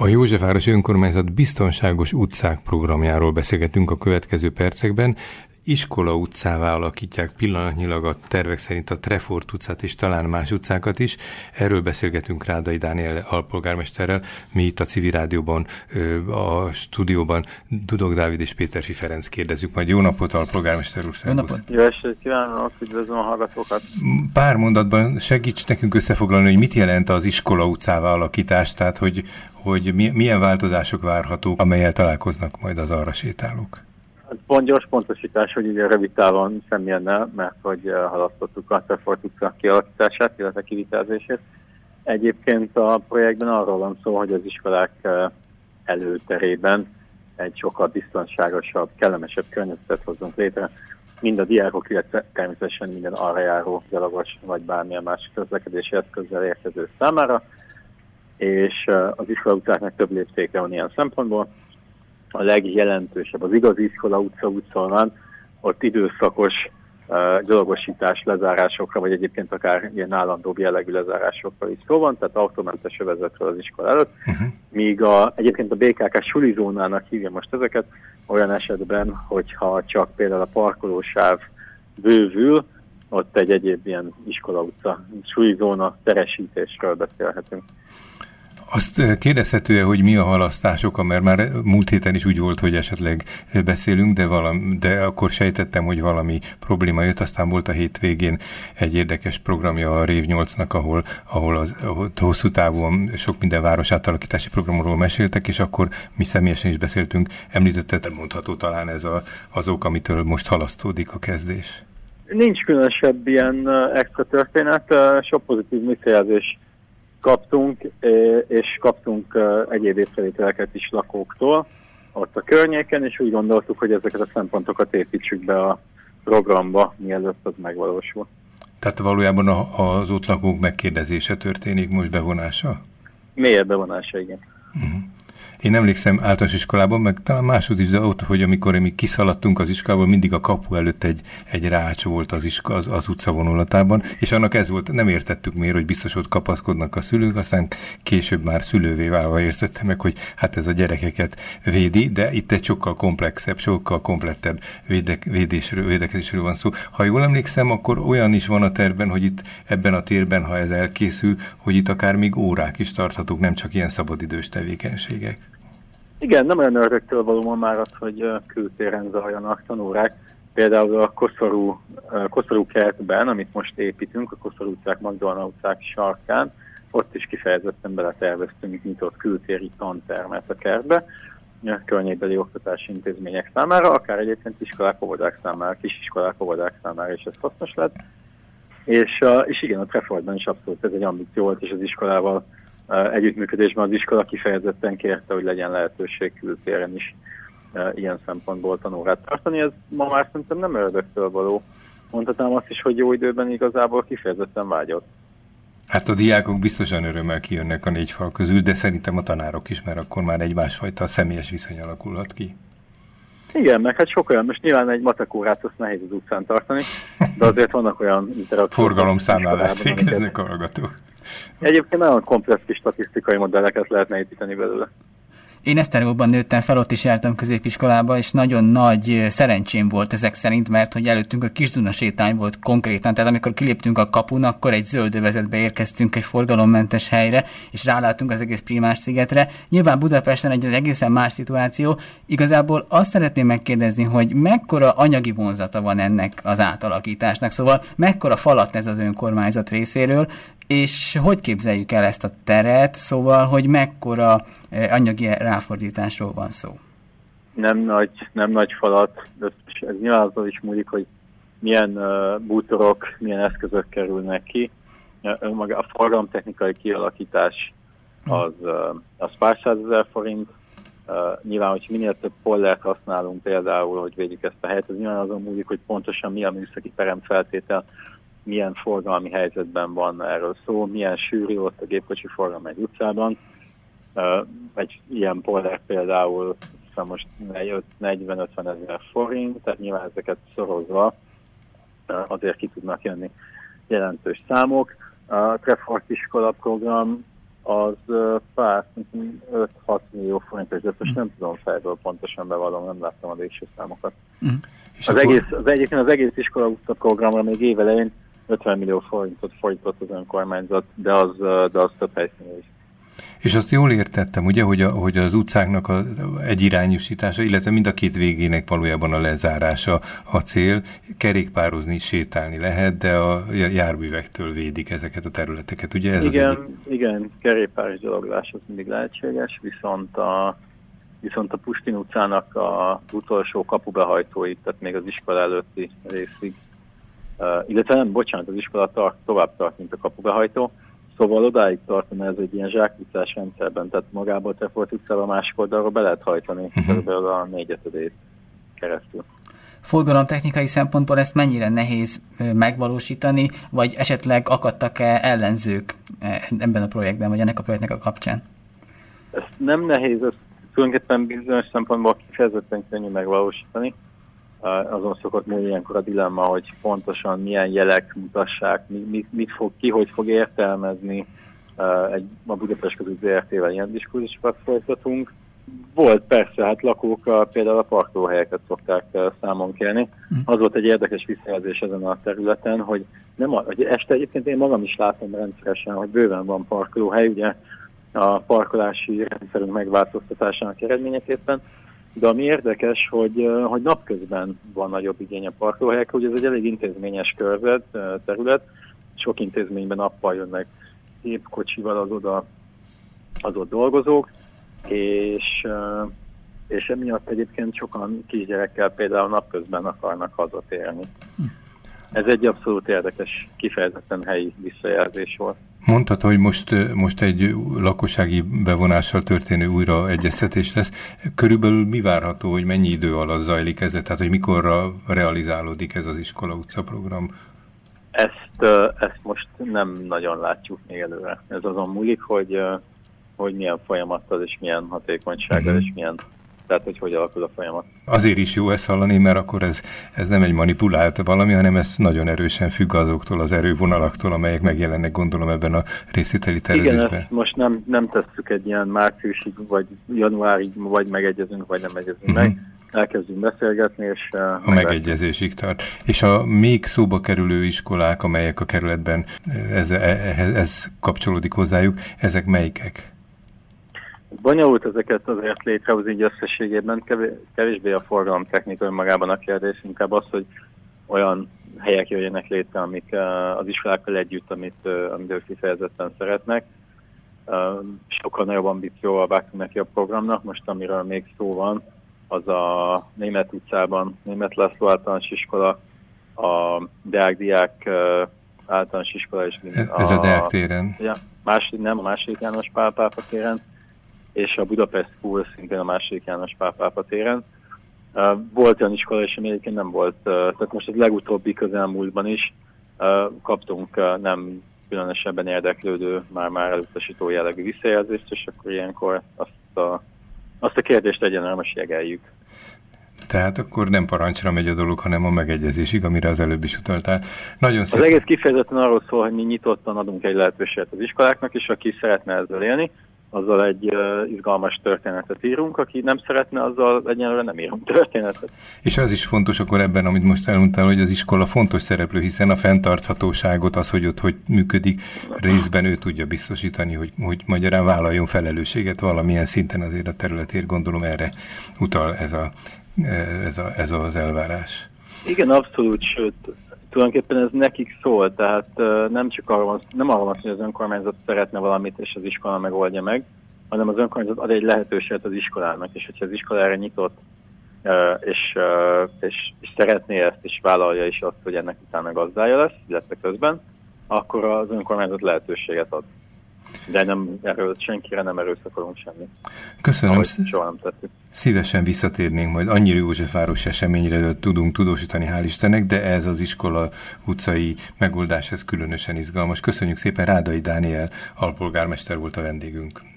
A Józsefváros Önkormányzat biztonságos utcák programjáról beszélgetünk a következő percekben. Iskola utcává alakítják pillanatnyilag a tervek szerint a Trefort utcát és talán más utcákat is. Erről beszélgetünk Rádai Dániel alpolgármesterrel. Mi itt a civil rádióban, a stúdióban Dudok Dávid és Péter Ferenc kérdezzük. Majd jó napot, alpolgármester úr! Jó napot! Jó estét kívánok, üdvözlöm a hallgatókat! Pár mondatban segíts nekünk összefoglalni, hogy mit jelent az iskola utcává alakítás, tehát hogy, hogy milyen változások várhatók, amelyel találkoznak majd az arra sétálók. Hát pont gyors pontosítás, hogy ugye rövid távon semmilyen mert hogy eh, halasztottuk a Trefort utca kialakítását, illetve kivitelezését. Egyébként a projektben arról van szó, hogy az iskolák eh, előterében egy sokkal biztonságosabb, kellemesebb környezetet hozzunk létre, mind a diákok, illetve természetesen minden arra járó gyalogos, vagy bármilyen más közlekedési eszközzel érkező számára, és eh, az iskola utcáknak több léptéke van ilyen szempontból a legjelentősebb. Az igazi iskola utca utca van, ott időszakos uh, gyalogosítás lezárásokra, vagy egyébként akár ilyen állandóbb jellegű lezárásokra is szó van, tehát automentes övezetről az iskola előtt, uh-huh. míg a, egyébként a BKK sulizónának hívja most ezeket, olyan esetben, hogyha csak például a parkolósáv bővül, ott egy egyéb ilyen iskola utca, sulizóna teresítésről beszélhetünk. Azt kérdezhető hogy mi a halasztások, mert már múlt héten is úgy volt, hogy esetleg beszélünk, de, valami, de akkor sejtettem, hogy valami probléma jött, aztán volt a hétvégén egy érdekes programja a Rév 8-nak, ahol, ahol az, ahol hosszú távúan sok minden város átalakítási programról meséltek, és akkor mi személyesen is beszéltünk, említetted, mondható talán ez a, az ok, amitől most halasztódik a kezdés. Nincs különösebb ilyen extra történet, sok pozitív visszajelzés kaptunk, és kaptunk egyéb észrevételeket is lakóktól ott a környéken, és úgy gondoltuk, hogy ezeket a szempontokat építsük be a programba, mielőtt az megvalósul. Tehát valójában az ott lakók megkérdezése történik most bevonása? Mélyebb bevonása, igen. Uh-huh. Én emlékszem általános iskolában, meg talán másod is, de ott, hogy amikor mi kiszaladtunk az iskolából, mindig a kapu előtt egy, egy rács volt az, iska, az, az utca vonulatában, és annak ez volt, nem értettük miért, hogy biztos ott kapaszkodnak a szülők, aztán később már szülővé válva értettem meg, hogy hát ez a gyerekeket védi, de itt egy sokkal komplexebb, sokkal komplettebb védek, védésről, védekezésről van szó. Ha jól emlékszem, akkor olyan is van a tervben, hogy itt ebben a térben, ha ez elkészül, hogy itt akár még órák is tarthatók, nem csak ilyen szabadidős tevékenységek. Igen, nem olyan ördögtől valóban már az, hogy kültéren zajlanak tanórák. Például a Koszorú, Koszorú kertben, amit most építünk, a Koszorú utcák, Magdalna utcák sarkán, ott is kifejezetten beleterveztünk nyitott kültéri tantermet a kertbe, a környékbeli oktatási intézmények számára, akár egyébként iskolák, óvodák számára, kisiskolák, óvodák számára is ez hasznos lett. És, és igen, a Trefortban is abszolút ez egy ambíció volt, és az iskolával együttműködésben az iskola kifejezetten kérte, hogy legyen lehetőség kültéren is ilyen szempontból tanórát tartani. Ez ma már szerintem nem ördögtől való. Mondhatnám azt is, hogy jó időben igazából kifejezetten vágyott. Hát a diákok biztosan örömmel kijönnek a négy fal közül, de szerintem a tanárok is, mert akkor már egy másfajta személyes viszony alakulhat ki. Igen, meg hát sok olyan, most nyilván egy matekórát azt nehéz az utcán tartani, de azért vannak olyan interakciók. Forgalom számlálást végeznek a hallgatók. Egyébként nagyon komplex kis statisztikai modelleket lehetne építeni belőle. Én Esztergóban nőttem fel, ott is jártam középiskolába, és nagyon nagy szerencsém volt ezek szerint, mert hogy előttünk a Kisduna sétány volt konkrétan, tehát amikor kiléptünk a kapun, akkor egy zöld övezetbe érkeztünk egy forgalommentes helyre, és rálátunk az egész Primás szigetre. Nyilván Budapesten egy az egészen más szituáció. Igazából azt szeretném megkérdezni, hogy mekkora anyagi vonzata van ennek az átalakításnak, szóval mekkora falat ez az önkormányzat részéről, és hogy képzeljük el ezt a teret, szóval, hogy mekkora anyagi ráfordításról van szó? Nem nagy, nem nagy falat, de ez nyilván azon is múlik, hogy milyen bútorok, milyen eszközök kerülnek ki. Önmaga a forgalomtechnikai kialakítás az, az pár százezer forint. Uh, nyilván, hogy minél több pollert használunk például, hogy védjük ezt a helyet, ez nyilván azon múlik, hogy pontosan mi a műszaki peremfeltétel, milyen forgalmi helyzetben van erről szó, milyen sűrű ott a gépkocsi forgalom egy utcában. Egy ilyen polder például most 40-50 ezer forint, tehát nyilván ezeket szorozva azért ki tudnak jönni jelentős számok. A Trefort iskola program az pár 5-6 millió forintos, de most nem tudom fejből pontosan bevallom, nem láttam a végső számokat. Mm. Az, akkor... egész, az egyébként az egész iskola programra még évelején 50 millió forintot fordított az önkormányzat, de az, de az több helyszínű is. És azt jól értettem, ugye, hogy, a, hogy az utcáknak a, egyirányúsítása, illetve mind a két végének valójában a lezárása a cél. Kerékpározni, sétálni lehet, de a járművektől védik ezeket a területeket, ugye? Ez igen, az egyik... igen, kerékpáros gyaloglás az mindig lehetséges, viszont a, viszont a Pustin utcának a utolsó kapubehajtói, tehát még az iskola előtti részig, uh, illetve nem, bocsánat, az iskola tart, tovább tart, mint a kapubehajtó, Szóval odáig tartom ez egy ilyen zsákutcás rendszerben, tehát magából a Trefort utcába másik oldalra be lehet hajtani uh-huh. körülbelül a négyetedét keresztül. Forgalom technikai szempontból ezt mennyire nehéz megvalósítani, vagy esetleg akadtak-e ellenzők ebben a projektben, vagy ennek a projektnek a kapcsán? Ez nem nehéz, ez tulajdonképpen bizonyos szempontból kifejezetten könnyű megvalósítani azon szokott múlni ilyenkor a dilemma, hogy pontosan milyen jelek mutassák, mit, mit fog, ki hogy fog értelmezni egy, a Budapest közül ZRT-vel ilyen diskurzusokat folytatunk. Volt persze, hát lakók például a parkolóhelyeket szokták számon kérni. Hm. Az volt egy érdekes visszajelzés ezen a területen, hogy, nem a, hogy este egyébként én magam is látom rendszeresen, hogy bőven van parkolóhely, ugye a parkolási rendszerünk megváltoztatásának eredményeképpen, de ami érdekes, hogy, hogy napközben van nagyobb igény a parkolóhelyekre, ugye ez egy elég intézményes körzet, terület, sok intézményben nappal jönnek épp kocsival az oda, az ott dolgozók, és, és emiatt egyébként sokan kisgyerekkel például napközben akarnak hazatérni. Hm. Ez egy abszolút érdekes, kifejezetten helyi visszajelzés volt. Mondtad, hogy most, most egy lakossági bevonással történő újraegyeztetés lesz. Körülbelül mi várható, hogy mennyi idő alatt zajlik ez? Tehát, hogy mikorra realizálódik ez az iskola utca program? Ezt, ezt most nem nagyon látjuk még előre. Ez azon múlik, hogy, hogy milyen folyamattal és milyen hatékonysággal uh-huh. és milyen tehát hogy hogy alakul a folyamat. Azért is jó ezt hallani, mert akkor ez, ez nem egy manipulált valami, hanem ez nagyon erősen függ azoktól az erővonalaktól, amelyek megjelennek gondolom ebben a részíteli tervezésben. Igen, most nem, nem tesszük egy ilyen márciusig, vagy januárig, vagy megegyezünk, vagy nem egyezünk uh-huh. meg elkezdünk beszélgetni, és... Uh, a megegyezésig tart. És a még szóba kerülő iskolák, amelyek a kerületben ez, ez, ez kapcsolódik hozzájuk, ezek melyikek? Bonyolult ezeket azért létrehozni így összességében, kevésbé a forgalom technika önmagában a kérdés, inkább az, hogy olyan helyek jöjjenek létre, amik uh, az iskolákkal együtt, amit, uh, amit ők kifejezetten szeretnek. Uh, sokkal nagyobb ambícióval vágtunk neki a programnak, most amiről még szó van, az a Német utcában, Német László általános iskola, a Deák Diák általános iskola és a, Ez a Deák téren? Ja, második, nem, a második János Pál Pápa téren és a Budapest School szintén a második János Pápápa téren. Volt olyan iskola, és egyébként nem volt, tehát most az legutóbbi közelmúltban is kaptunk nem különösebben érdeklődő, már-már elutasító jellegű visszajelzést, és akkor ilyenkor azt a, azt a kérdést egyenlően jegeljük. Tehát akkor nem parancsra megy a dolog, hanem a megegyezésig, amire az előbb is utaltál. Nagyon szépen. Az egész kifejezetten arról szól, hogy mi nyitottan adunk egy lehetőséget az iskoláknak, és aki szeretne ezzel élni, azzal egy uh, izgalmas történetet írunk, aki nem szeretne, azzal egyenlőre nem írunk történetet. És az is fontos akkor ebben, amit most elmondtál, hogy az iskola fontos szereplő, hiszen a fenntarthatóságot, az, hogy ott hogy működik, részben ő tudja biztosítani, hogy, hogy magyarán vállaljon felelősséget valamilyen szinten azért a területért, gondolom erre utal ez, a, ez, a, ez az elvárás. Igen, abszolút, sőt, tulajdonképpen ez nekik szól, tehát nem csak arról van, nem arról van, hogy az önkormányzat szeretne valamit, és az iskola megoldja meg, hanem az önkormányzat ad egy lehetőséget az iskolának, és hogyha az iskola erre nyitott, és, és, és szeretné ezt, és vállalja is azt, hogy ennek utána gazdája lesz, illetve közben, akkor az önkormányzat lehetőséget ad de nem erről senkire nem erőszakolunk semmit. Köszönöm. soha nem tettük. Szívesen visszatérnénk majd. Annyira Józsefváros eseményre tudunk tudósítani, hál' Istennek, de ez az iskola utcai megoldás, ez különösen izgalmas. Köszönjük szépen, Rádai Dániel alpolgármester volt a vendégünk.